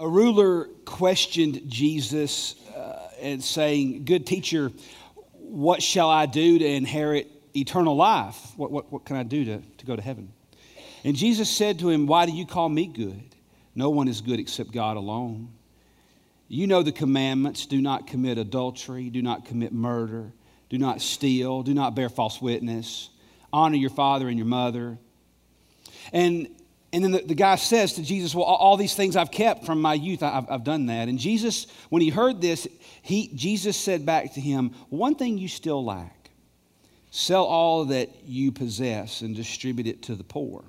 A ruler questioned Jesus uh, and saying, Good teacher, what shall I do to inherit eternal life? What, what, what can I do to, to go to heaven? And Jesus said to him, Why do you call me good? No one is good except God alone. You know the commandments do not commit adultery, do not commit murder, do not steal, do not bear false witness, honor your father and your mother. And, and then the, the guy says to Jesus, Well, all these things I've kept from my youth, I've, I've done that. And Jesus, when he heard this, he, Jesus said back to him, One thing you still lack sell all that you possess and distribute it to the poor.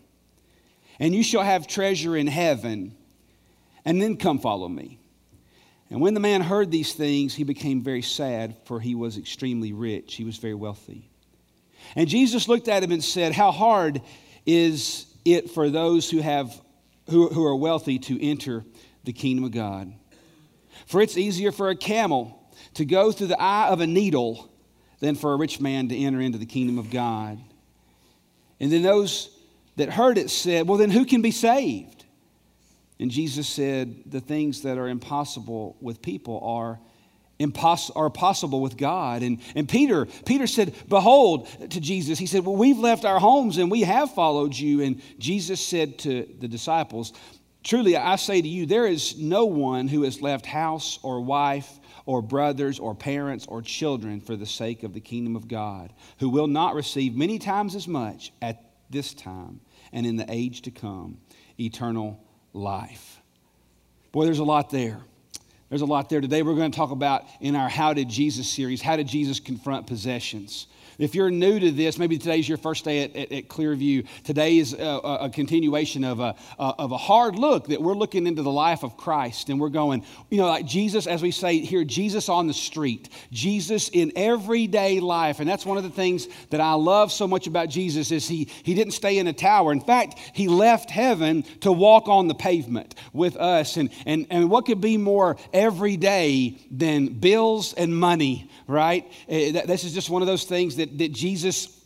And you shall have treasure in heaven, and then come follow me. And when the man heard these things, he became very sad, for he was extremely rich. He was very wealthy. And Jesus looked at him and said, How hard is it for those who, have, who, who are wealthy to enter the kingdom of God? For it's easier for a camel to go through the eye of a needle than for a rich man to enter into the kingdom of God. And then those that heard it said, Well, then who can be saved? And Jesus said, The things that are impossible with people are, are possible with God. And, and Peter, Peter said, Behold, to Jesus, he said, Well, we've left our homes and we have followed you. And Jesus said to the disciples, Truly, I say to you, there is no one who has left house or wife or brothers or parents or children for the sake of the kingdom of God, who will not receive many times as much at this time and in the age to come eternal life. Boy, there's a lot there. There's a lot there. Today we're going to talk about in our How Did Jesus series, how did Jesus confront possessions? If you're new to this, maybe today's your first day at, at, at Clearview. Today is a, a, continuation of a, of a hard look that we're looking into the life of Christ. And we're going, you know, like Jesus, as we say here, Jesus on the street, Jesus in everyday life. And that's one of the things that I love so much about Jesus is he, he didn't stay in a tower. In fact, he left heaven to walk on the pavement with us. And, and, and what could be more everyday than bills and money, right? Uh, this is just one of those things that, that Jesus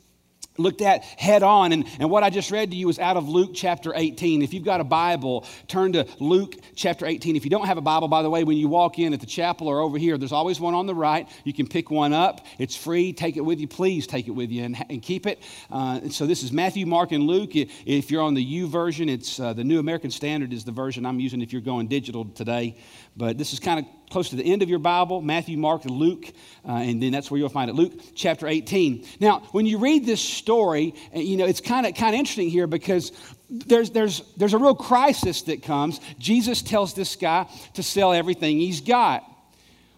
looked at head on. And, and what I just read to you is out of Luke chapter 18. If you've got a Bible, turn to Luke chapter 18. If you don't have a Bible, by the way, when you walk in at the chapel or over here, there's always one on the right. You can pick one up. It's free. Take it with you. Please take it with you and, and keep it. Uh, so this is Matthew, Mark, and Luke. If you're on the YouVersion, it's uh, the New American Standard is the version I'm using if you're going digital today. But this is kind of close to the end of your Bible Matthew, Mark, and Luke, uh, and then that's where you'll find it. Luke chapter 18. Now, when you read this story, uh, you know, it's kind of kind of interesting here because there's, there's, there's a real crisis that comes. Jesus tells this guy to sell everything he's got.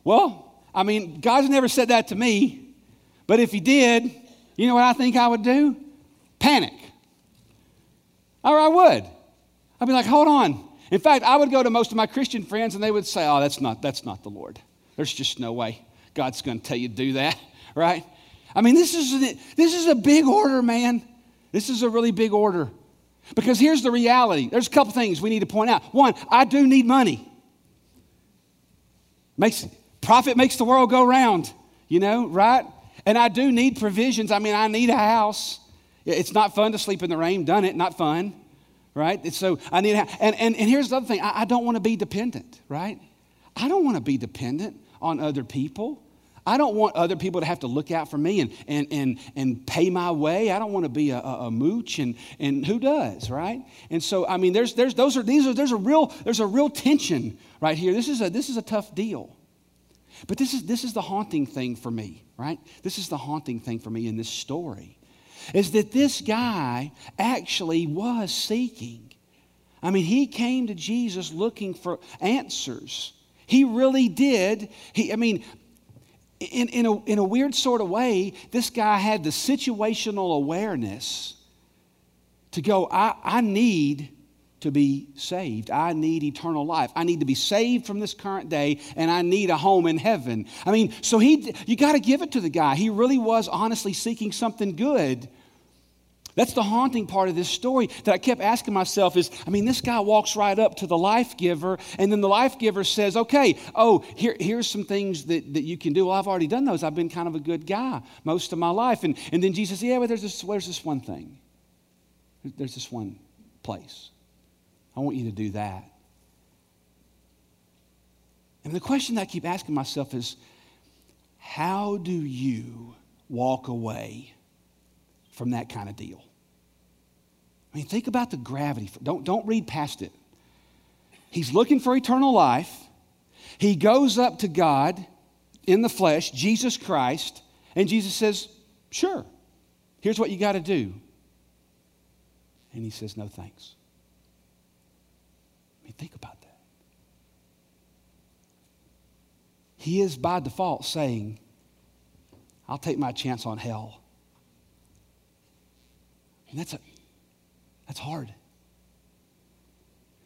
Well, I mean, God's never said that to me, but if he did, you know what I think I would do? Panic. Or I would. I'd be like, hold on. In fact, I would go to most of my Christian friends and they would say, oh, that's not, that's not the Lord. There's just no way God's going to tell you to do that, right? I mean, this is, this is a big order, man. This is a really big order. Because here's the reality there's a couple things we need to point out. One, I do need money. Makes, profit makes the world go round, you know, right? And I do need provisions. I mean, I need a house. It's not fun to sleep in the rain, done it, not fun right? So I need, and, and, and here's the other thing I, I don't want to be dependent, right? I don't want to be dependent on other people. I don't want other people to have to look out for me and, and, and, and pay my way. I don't want to be a, a, a, mooch, and, and who does, right? And so, I mean, there's, there's, those are, these are, there's, a real, there's a real tension right here. This is a, this is a tough deal. But this is, this is the haunting thing for me, right? This is the haunting thing for me in this story is that this guy actually was seeking. I mean, he came to Jesus looking for answers. He really did. He, I mean, in, in, a, in a weird sort of way, this guy had the situational awareness to go, I, I need to be saved. I need eternal life. I need to be saved from this current day and I need a home in heaven. I mean, so he you got to give it to the guy. He really was honestly seeking something good. That's the haunting part of this story that I kept asking myself is I mean, this guy walks right up to the life giver, and then the life giver says, Okay, oh, here, here's some things that, that you can do. Well, I've already done those. I've been kind of a good guy most of my life. And, and then Jesus, says, yeah, but there's this, there's this one thing. There's this one place. I want you to do that. And the question that I keep asking myself is how do you walk away from that kind of deal? I mean, think about the gravity. Don't, don't read past it. He's looking for eternal life. He goes up to God in the flesh, Jesus Christ, and Jesus says, Sure, here's what you got to do. And he says, No thanks. I mean, think about that. He is by default saying, I'll take my chance on hell. And that's, a, that's hard.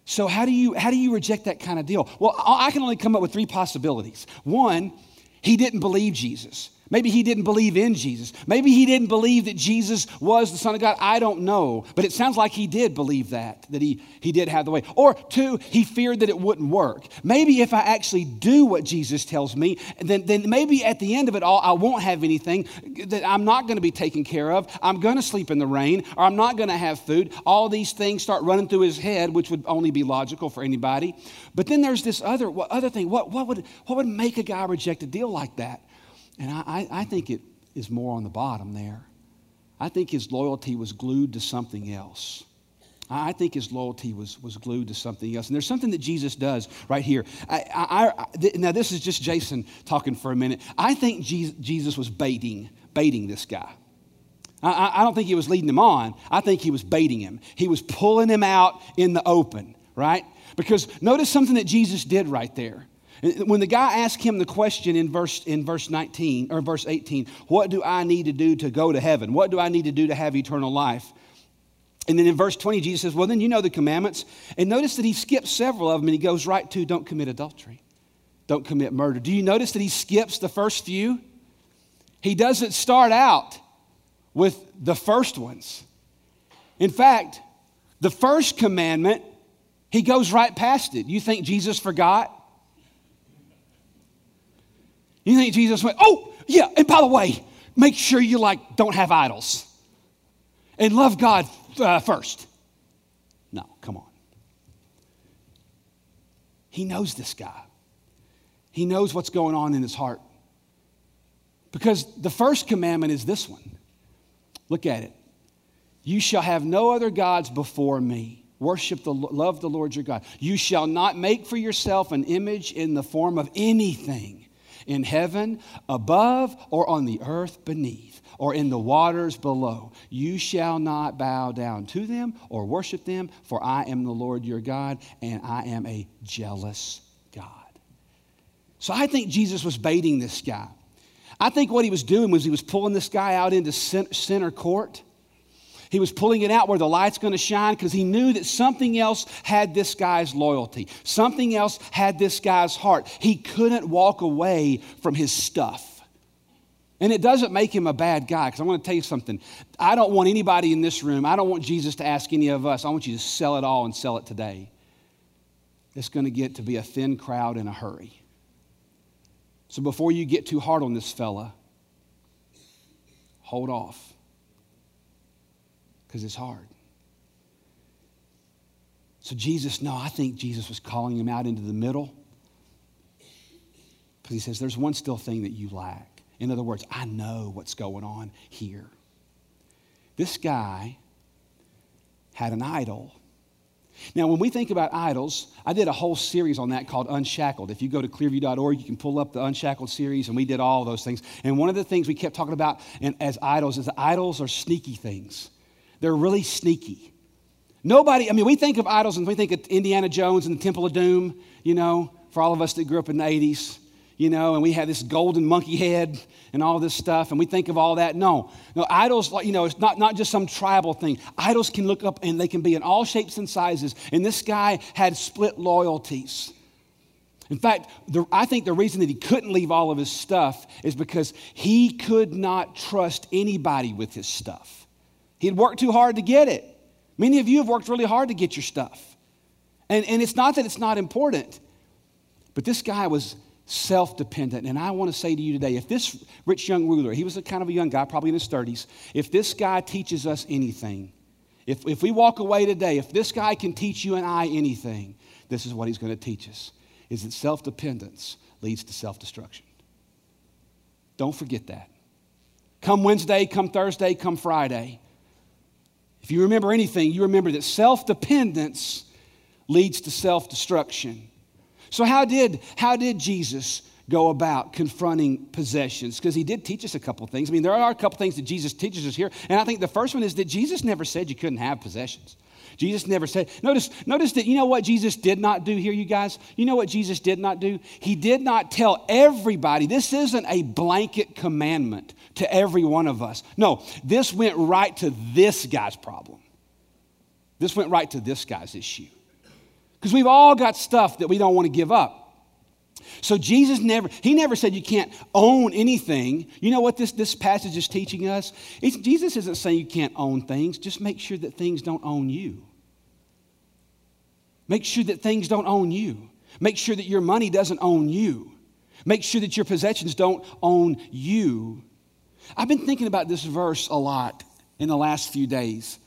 So how do you how do you reject that kind of deal? Well, I can only come up with three possibilities. One, he didn't believe Jesus. Maybe he didn't believe in Jesus. Maybe he didn't believe that Jesus was the Son of God. I don't know. But it sounds like he did believe that, that he, he did have the way. Or two, he feared that it wouldn't work. Maybe if I actually do what Jesus tells me, then, then maybe at the end of it all, I won't have anything, that I'm not going to be taken care of. I'm going to sleep in the rain, or I'm not going to have food. All these things start running through his head, which would only be logical for anybody. But then there's this other, other thing. What, what, would, what would make a guy reject a deal like that? And I, I think it is more on the bottom there. I think his loyalty was glued to something else. I think his loyalty was, was glued to something else. And there's something that Jesus does right here. I, I, I, th- now, this is just Jason talking for a minute. I think Jesus, Jesus was baiting, baiting this guy. I, I don't think he was leading him on. I think he was baiting him. He was pulling him out in the open, right? Because notice something that Jesus did right there. When the guy asked him the question in verse, in verse 19 or verse 18, what do I need to do to go to heaven? What do I need to do to have eternal life? And then in verse 20, Jesus says, Well, then you know the commandments. And notice that he skips several of them and he goes right to don't commit adultery, don't commit murder. Do you notice that he skips the first few? He doesn't start out with the first ones. In fact, the first commandment, he goes right past it. You think Jesus forgot? You think Jesus went, oh, yeah, and by the way, make sure you like don't have idols and love God uh, first. No, come on. He knows this guy. He knows what's going on in his heart. Because the first commandment is this one. Look at it. You shall have no other gods before me. Worship the love the Lord your God. You shall not make for yourself an image in the form of anything in heaven above or on the earth beneath or in the waters below. You shall not bow down to them or worship them, for I am the Lord your God, and I am a jealous God. So I think Jesus was baiting this guy. I think what he was doing was he was pulling this guy out into center court he was pulling it out where the light's going to shine because he knew that something else had this guy's loyalty. Something else had this guy's heart. He couldn't walk away from his stuff. And it doesn't make him a bad guy because I want to tell you something. I don't want anybody in this room, I don't want Jesus to ask any of us, I want you to sell it all and sell it today. It's going to get to be a thin crowd in a hurry. So before you get too hard on this fella, hold off because it's hard. So, Jesus, no, I think Jesus was calling him out into the middle because he says, There's one still thing that you lack. In other words, I know what's going on here. This guy had an idol. Now, when we think about idols, I did a whole series on that called Unshackled. If you go to clearview.org, you can pull up the Unshackled series, and we did all those things. And one of the things we kept talking about as idols is that idols are sneaky things. They're really sneaky. Nobody, I mean, we think of idols and we think of Indiana Jones and the Temple of Doom, you know, for all of us that grew up in the 80s, you know, and we had this golden monkey head and all this stuff, and we think of all that. No, no, idols, you know, it's not, not just some tribal thing. Idols can look up and they can be in all shapes and sizes. And this guy had split loyalties. In fact, the, I think the reason that he couldn't leave all of his stuff is because he could not trust anybody with his stuff. He had worked too hard to get it. Many of you have worked really hard to get your stuff. And, and it's not that it's not important, but this guy was self dependent. And I want to say to you today if this rich young ruler, he was a kind of a young guy, probably in his 30s, if this guy teaches us anything, if, if we walk away today, if this guy can teach you and I anything, this is what he's going to teach us. is that self dependence leads to self destruction. Don't forget that. Come Wednesday, come Thursday, come Friday. If you remember anything, you remember that self dependence leads to self destruction. So, how did, how did Jesus go about confronting possessions? Because he did teach us a couple things. I mean, there are a couple things that Jesus teaches us here. And I think the first one is that Jesus never said you couldn't have possessions. Jesus never said, notice, notice that you know what Jesus did not do here, you guys? You know what Jesus did not do? He did not tell everybody, this isn't a blanket commandment to every one of us. No, this went right to this guy's problem. This went right to this guy's issue. Because we've all got stuff that we don't want to give up. So Jesus never, he never said you can't own anything. You know what this, this passage is teaching us? It's, Jesus isn't saying you can't own things. Just make sure that things don't own you. Make sure that things don't own you. Make sure that your money doesn't own you. Make sure that your possessions don't own you. I've been thinking about this verse a lot in the last few days.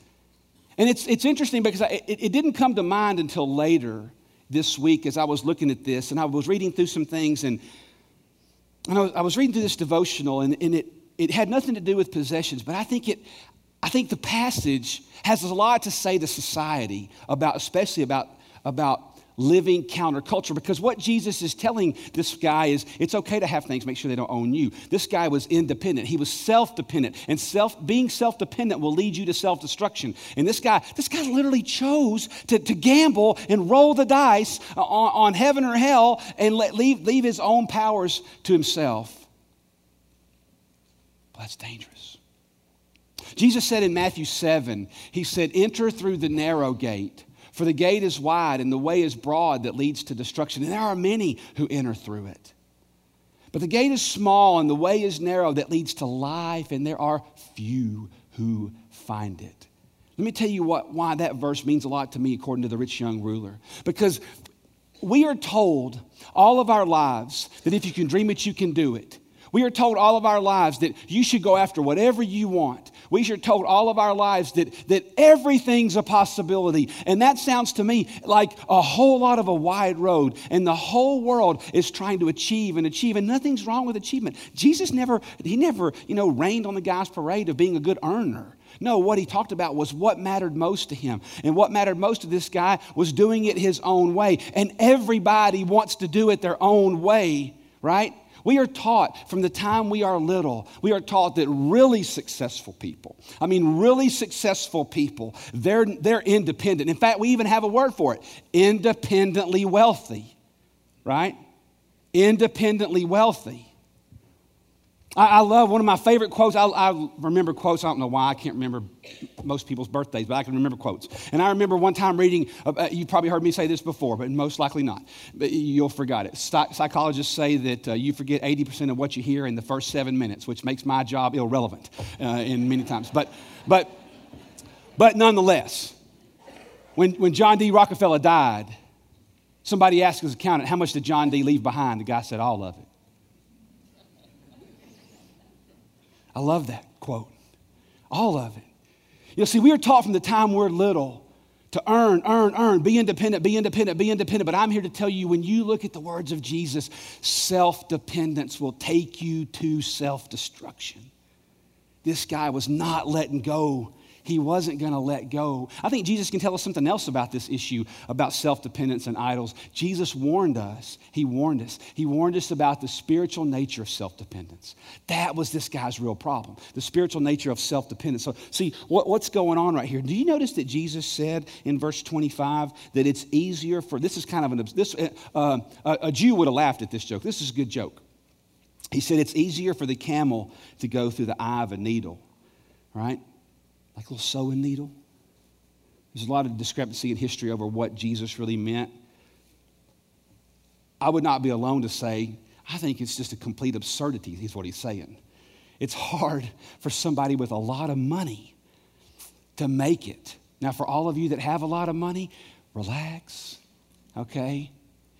And it's, it's interesting because I, it, it didn't come to mind until later this week as I was looking at this and I was reading through some things and, and I, was, I was reading through this devotional and, and it, it had nothing to do with possessions, but I think it, I think the passage has a lot to say to society about, especially about about living counterculture because what Jesus is telling this guy is it's okay to have things, make sure they don't own you. This guy was independent. He was self-dependent. And self being self-dependent will lead you to self-destruction. And this guy, this guy literally chose to, to gamble and roll the dice on, on heaven or hell and let, leave, leave his own powers to himself. Well, that's dangerous. Jesus said in Matthew 7, he said, enter through the narrow gate. For the gate is wide and the way is broad that leads to destruction, and there are many who enter through it. But the gate is small and the way is narrow that leads to life, and there are few who find it. Let me tell you what, why that verse means a lot to me, according to the rich young ruler. Because we are told all of our lives that if you can dream it, you can do it. We are told all of our lives that you should go after whatever you want. We are told all of our lives that, that everything's a possibility. And that sounds to me like a whole lot of a wide road. And the whole world is trying to achieve and achieve. And nothing's wrong with achievement. Jesus never, he never, you know, rained on the guy's parade of being a good earner. No, what he talked about was what mattered most to him. And what mattered most to this guy was doing it his own way. And everybody wants to do it their own way, right? We are taught from the time we are little, we are taught that really successful people, I mean, really successful people, they're, they're independent. In fact, we even have a word for it independently wealthy, right? Independently wealthy. I, I, love one of my favorite quotes. I, I, remember quotes. I don't know why. I can't remember most people's birthdays, but I can remember quotes. And I remember one time reading, uh, you probably heard me say this before, but most likely not. But you'll forget it. Psychologists say that uh, you forget 80% of what you hear in the first seven minutes, which makes my job irrelevant uh, in many times. But, but, but nonetheless, when, when John D. Rockefeller died, somebody asked his accountant, How much did John D. leave behind? The guy said, All of it. I love that quote. All of it. You see, we are taught from the time we're little to earn, earn, earn, be independent, be independent, be independent. But I'm here to tell you when you look at the words of Jesus, self dependence will take you to self destruction. This guy was not letting go he wasn't going to let go. I think Jesus can tell us something else about this issue about self dependence and idols. Jesus warned us. He warned us. He warned us about the spiritual nature of self dependence. That was this guy's real problem the spiritual nature of self dependence. So, see, what, what's going on right here? Do you notice that Jesus said in verse 25 that it's easier for this is kind of an, this, uh, a, a Jew would have laughed at this joke. This is a good joke. He said it's easier for the camel to go through the eye of a needle, right? Like a little sewing needle. There's a lot of discrepancy in history over what Jesus really meant. I would not be alone to say, I think it's just a complete absurdity, is what he's saying. It's hard for somebody with a lot of money to make it. Now, for all of you that have a lot of money, relax, okay?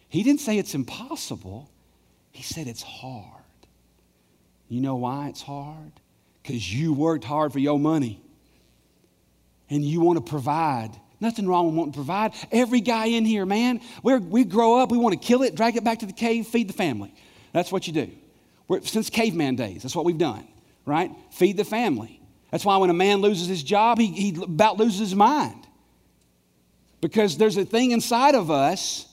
He didn't say it's impossible, he said it's hard. You know why it's hard? Because you worked hard for your money and you want to provide Nothing wrong with wanting to provide. Every guy in here, man, we we grow up, we want to kill it, drag it back to the cave, feed the family. That's what you do. We're, since caveman days, that's what we've done, right? Feed the family. That's why when a man loses his job, he, he about loses his mind. Because there's a thing inside of us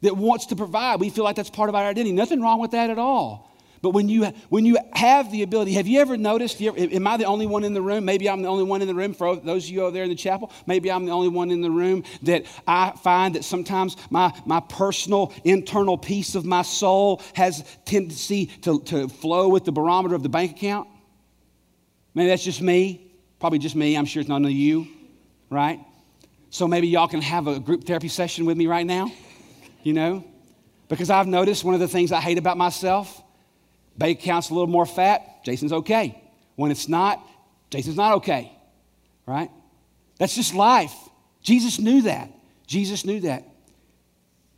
that wants to provide. We feel like that's part of our identity. Nothing wrong with that at all. But when you, when you have the ability, have you ever noticed, you ever, am I the only one in the room? Maybe I'm the only one in the room for those of you over there in the chapel. Maybe I'm the only one in the room that I find that sometimes my, my personal internal peace of my soul has tendency to, to flow with the barometer of the bank account. Maybe that's just me. Probably just me. I'm sure it's none of you, right? So maybe y'all can have a group therapy session with me right now, you know? Because I've noticed one of the things I hate about myself bank account's a little more fat, Jason's okay. When it's not, Jason's not okay, right? That's just life. Jesus knew that. Jesus knew that.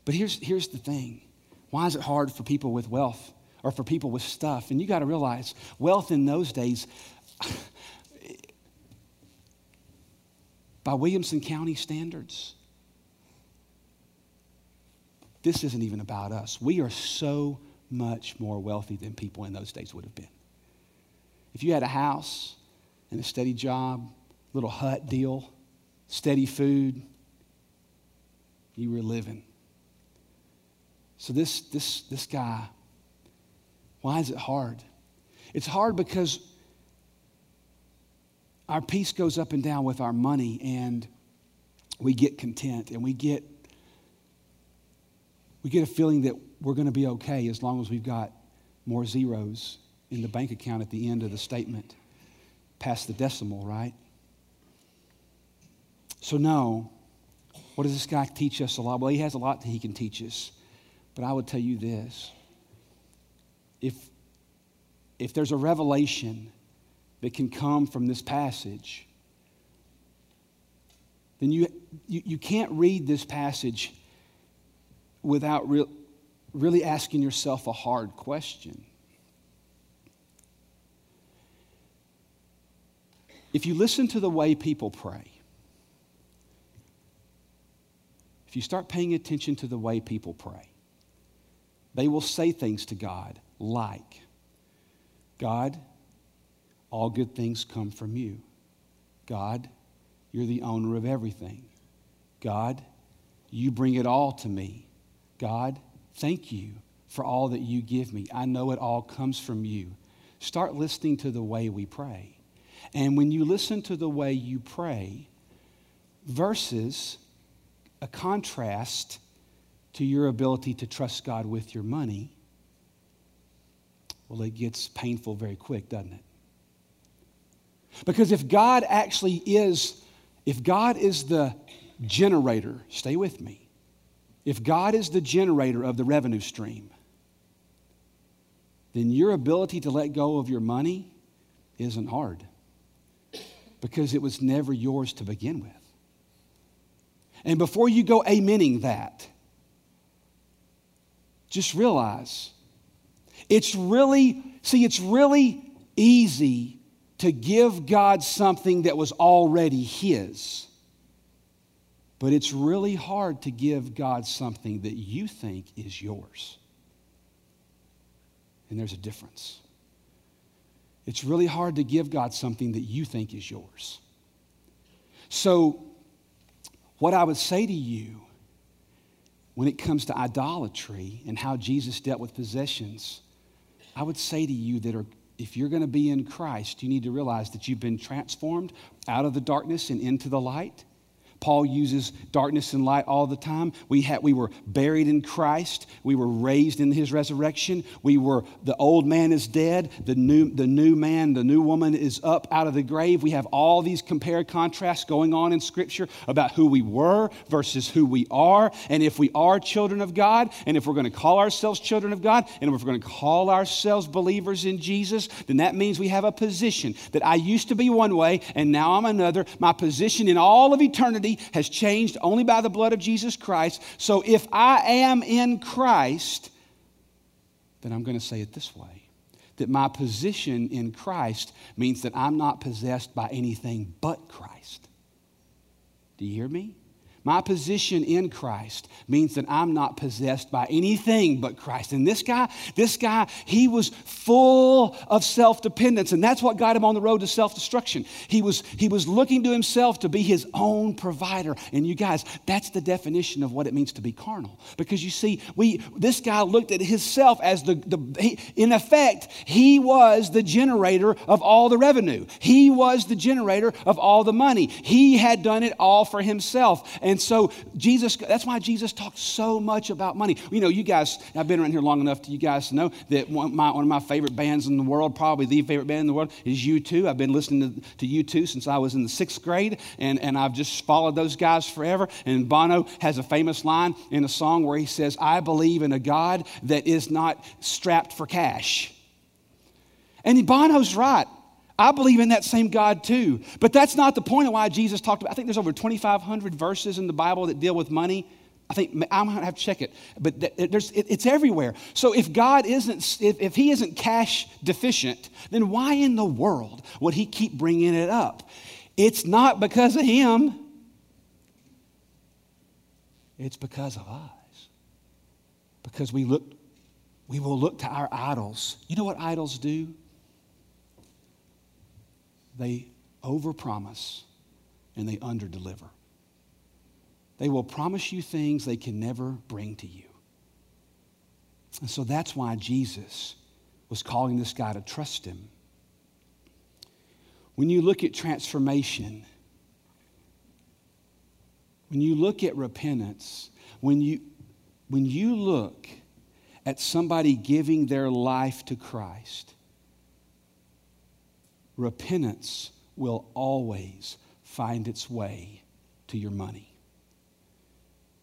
But here's, here's the thing why is it hard for people with wealth or for people with stuff? And you got to realize wealth in those days, by Williamson County standards, this isn't even about us. We are so much more wealthy than people in those days would have been. If you had a house and a steady job, little hut deal, steady food, you were living. So this, this, this guy, why is it hard? It's hard because our peace goes up and down with our money and we get content and we get we get a feeling that we're going to be okay as long as we've got more zeros in the bank account at the end of the statement past the decimal, right? So, no. What does this guy teach us a lot? Well, he has a lot that he can teach us. But I would tell you this if, if there's a revelation that can come from this passage, then you, you, you can't read this passage without real, really asking yourself a hard question. If you listen to the way people pray, if you start paying attention to the way people pray, they will say things to God like, God, all good things come from you. God, you're the owner of everything. God, you bring it all to me. God, thank you for all that you give me. I know it all comes from you. Start listening to the way we pray. And when you listen to the way you pray, versus a contrast to your ability to trust God with your money, well, it gets painful very quick, doesn't it? Because if God actually is, if God is the generator, stay with me. If God is the generator of the revenue stream, then your ability to let go of your money isn't hard because it was never yours to begin with. And before you go amening that, just realize it's really, see, it's really easy to give God something that was already His. But it's really hard to give God something that you think is yours. And there's a difference. It's really hard to give God something that you think is yours. So, what I would say to you when it comes to idolatry and how Jesus dealt with possessions, I would say to you that are, if you're going to be in Christ, you need to realize that you've been transformed out of the darkness and into the light. Paul uses darkness and light all the time. We, had, we were buried in Christ. We were raised in his resurrection. We were, the old man is dead. The new, the new man, the new woman is up out of the grave. We have all these compared contrasts going on in Scripture about who we were versus who we are. And if we are children of God, and if we're going to call ourselves children of God, and if we're going to call ourselves believers in Jesus, then that means we have a position that I used to be one way and now I'm another. My position in all of eternity has changed only by the blood of Jesus Christ. So if I am in Christ, then I'm going to say it this way that my position in Christ means that I'm not possessed by anything but Christ. Do you hear me? My position in Christ means that I'm not possessed by anything but Christ. And this guy, this guy, he was full of self-dependence, and that's what got him on the road to self-destruction. He was, he was looking to himself to be his own provider. And you guys, that's the definition of what it means to be carnal. Because you see, we this guy looked at himself as the, the he, in effect, he was the generator of all the revenue. He was the generator of all the money. He had done it all for himself. And and so Jesus, that's why Jesus talked so much about money. You know, you guys, I've been around here long enough to you guys know that one, my, one of my favorite bands in the world, probably the favorite band in the world, is U2. I've been listening to, to U2 since I was in the sixth grade, and, and I've just followed those guys forever. And Bono has a famous line in a song where he says, I believe in a God that is not strapped for cash. And Bono's right. I believe in that same God too. But that's not the point of why Jesus talked about. I think there's over 2,500 verses in the Bible that deal with money. I think I'm gonna have to check it, but there's, it's everywhere. So if God isn't, if, if He isn't cash deficient, then why in the world would He keep bringing it up? It's not because of Him. It's because of us. Because we look, we will look to our idols. You know what idols do? They overpromise and they underdeliver. They will promise you things they can never bring to you. And so that's why Jesus was calling this guy to trust him. When you look at transformation, when you look at repentance, when you, when you look at somebody giving their life to Christ, repentance will always find its way to your money.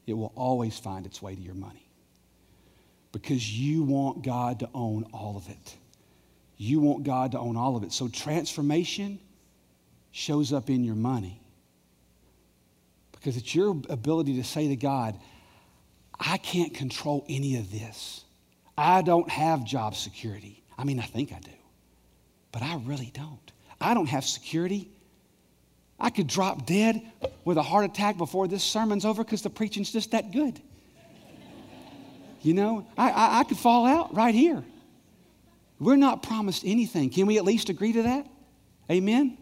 It will always find its way to your money because you want God to own all of it. You want God to own all of it. So transformation shows up in your money because it's your ability to say to God, I can't control any of this. I don't have job security. I mean, I think I do but I really don't. I don't have security. I could drop dead with a heart attack before this sermon's over because the preaching's just that good. You know, I, I, I, could fall out right here. We're not promised anything. Can we at least agree to that? Amen?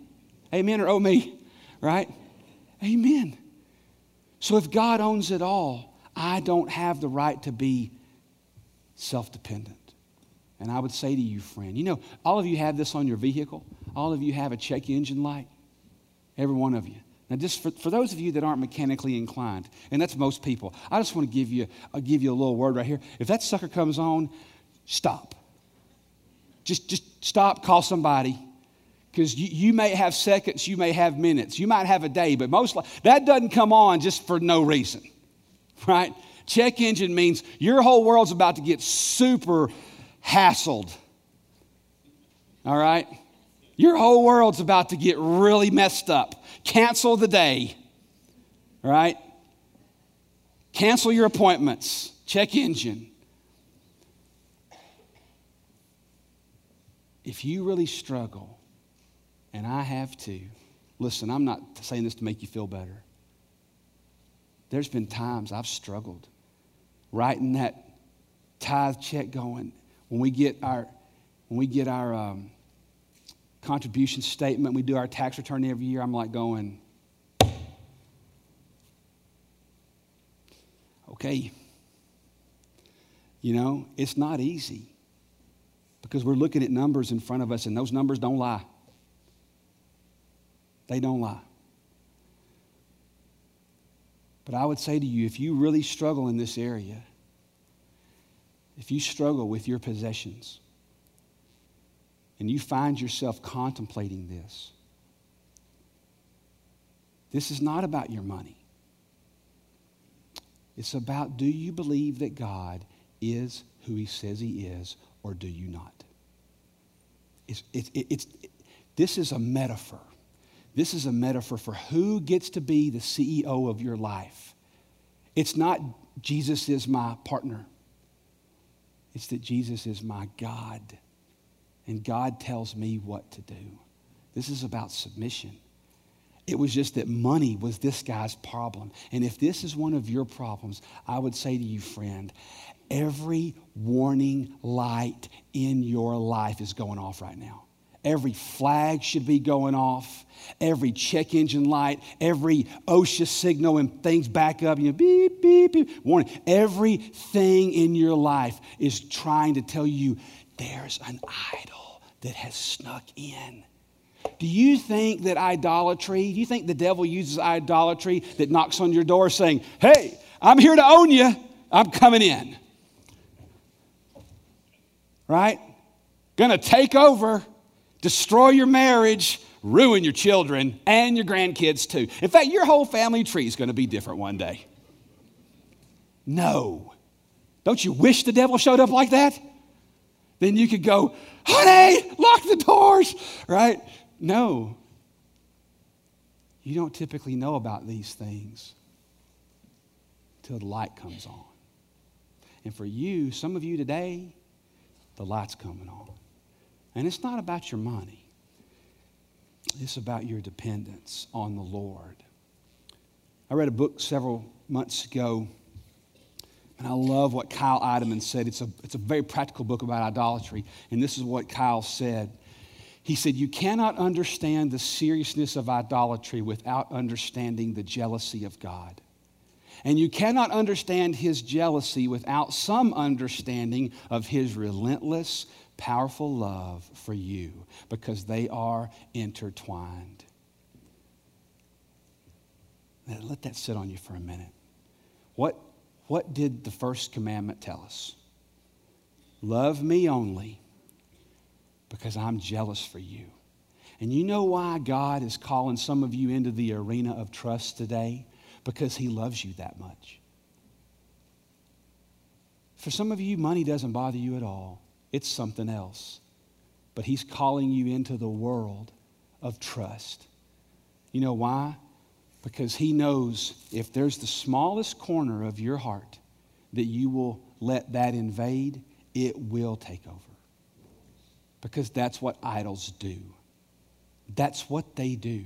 Amen or oh me, right? Amen. So if God owns it all, I don't have the right to be self dependent. And I would say to you, friend, you know, all of you have this on your vehicle. All of you have a check engine light. Every one of you. Now, just for, for those of you that aren't mechanically inclined, and that's most people, I just want to give you, I'll give you a little word right here. If that sucker comes on, stop. Just, just stop, call somebody. Because you, you may have seconds, you may have minutes, you might have a day, but most that doesn't come on just for no reason, right? Check engine means your whole world's about to get super hassled. All right? Your whole world's about to get really messed up. Cancel the day. All right? Cancel your appointments. Check engine. If you really struggle, and I have to, listen, I'm not saying this to make you feel better. There's been times I've struggled writing that tithe check going, when we get our, when we get our um, contribution statement, we do our tax return every year, I'm like going, okay. You know, it's not easy because we're looking at numbers in front of us, and those numbers don't lie. They don't lie. But I would say to you, if you really struggle in this area, if you struggle with your possessions and you find yourself contemplating this, this is not about your money. It's about do you believe that God is who he says he is or do you not? It's, it, it, it's, it, this is a metaphor. This is a metaphor for who gets to be the CEO of your life. It's not Jesus is my partner. It's that Jesus is my God, and God tells me what to do. This is about submission. It was just that money was this guy's problem. And if this is one of your problems, I would say to you, friend, every warning light in your life is going off right now. Every flag should be going off. Every check engine light, every OSHA signal, and things back up, you know, beep, beep, beep, warning. Everything in your life is trying to tell you there's an idol that has snuck in. Do you think that idolatry, do you think the devil uses idolatry that knocks on your door saying, hey, I'm here to own you, I'm coming in? Right? Gonna take over, destroy your marriage, ruin your children and your grandkids too. In fact, your whole family tree is gonna be different one day. No. Don't you wish the devil showed up like that? Then you could go, honey, lock the doors, right? No. You don't typically know about these things until the light comes on. And for you, some of you today, the light's coming on. And it's not about your money, it's about your dependence on the Lord. I read a book several months ago, and I love what Kyle Idleman said. It's a, it's a very practical book about idolatry, and this is what Kyle said. He said, You cannot understand the seriousness of idolatry without understanding the jealousy of God. And you cannot understand his jealousy without some understanding of his relentless, powerful love for you because they are intertwined. Now, let that sit on you for a minute. What, what did the first commandment tell us? Love me only because I'm jealous for you. And you know why God is calling some of you into the arena of trust today? Because He loves you that much. For some of you, money doesn't bother you at all, it's something else. But He's calling you into the world of trust. You know why? Because He knows if there's the smallest corner of your heart that you will let that invade, it will take over because that's what idols do. That's what they do.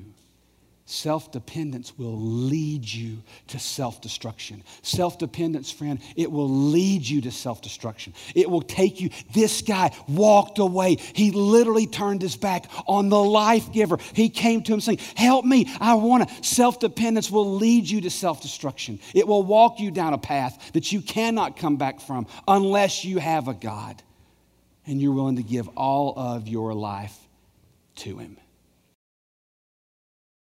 Self dependence will lead you to self destruction. Self dependence, friend, it will lead you to self destruction. It will take you. This guy walked away. He literally turned his back on the life giver. He came to him saying, Help me. I want to. Self dependence will lead you to self destruction. It will walk you down a path that you cannot come back from unless you have a God and you're willing to give all of your life to Him.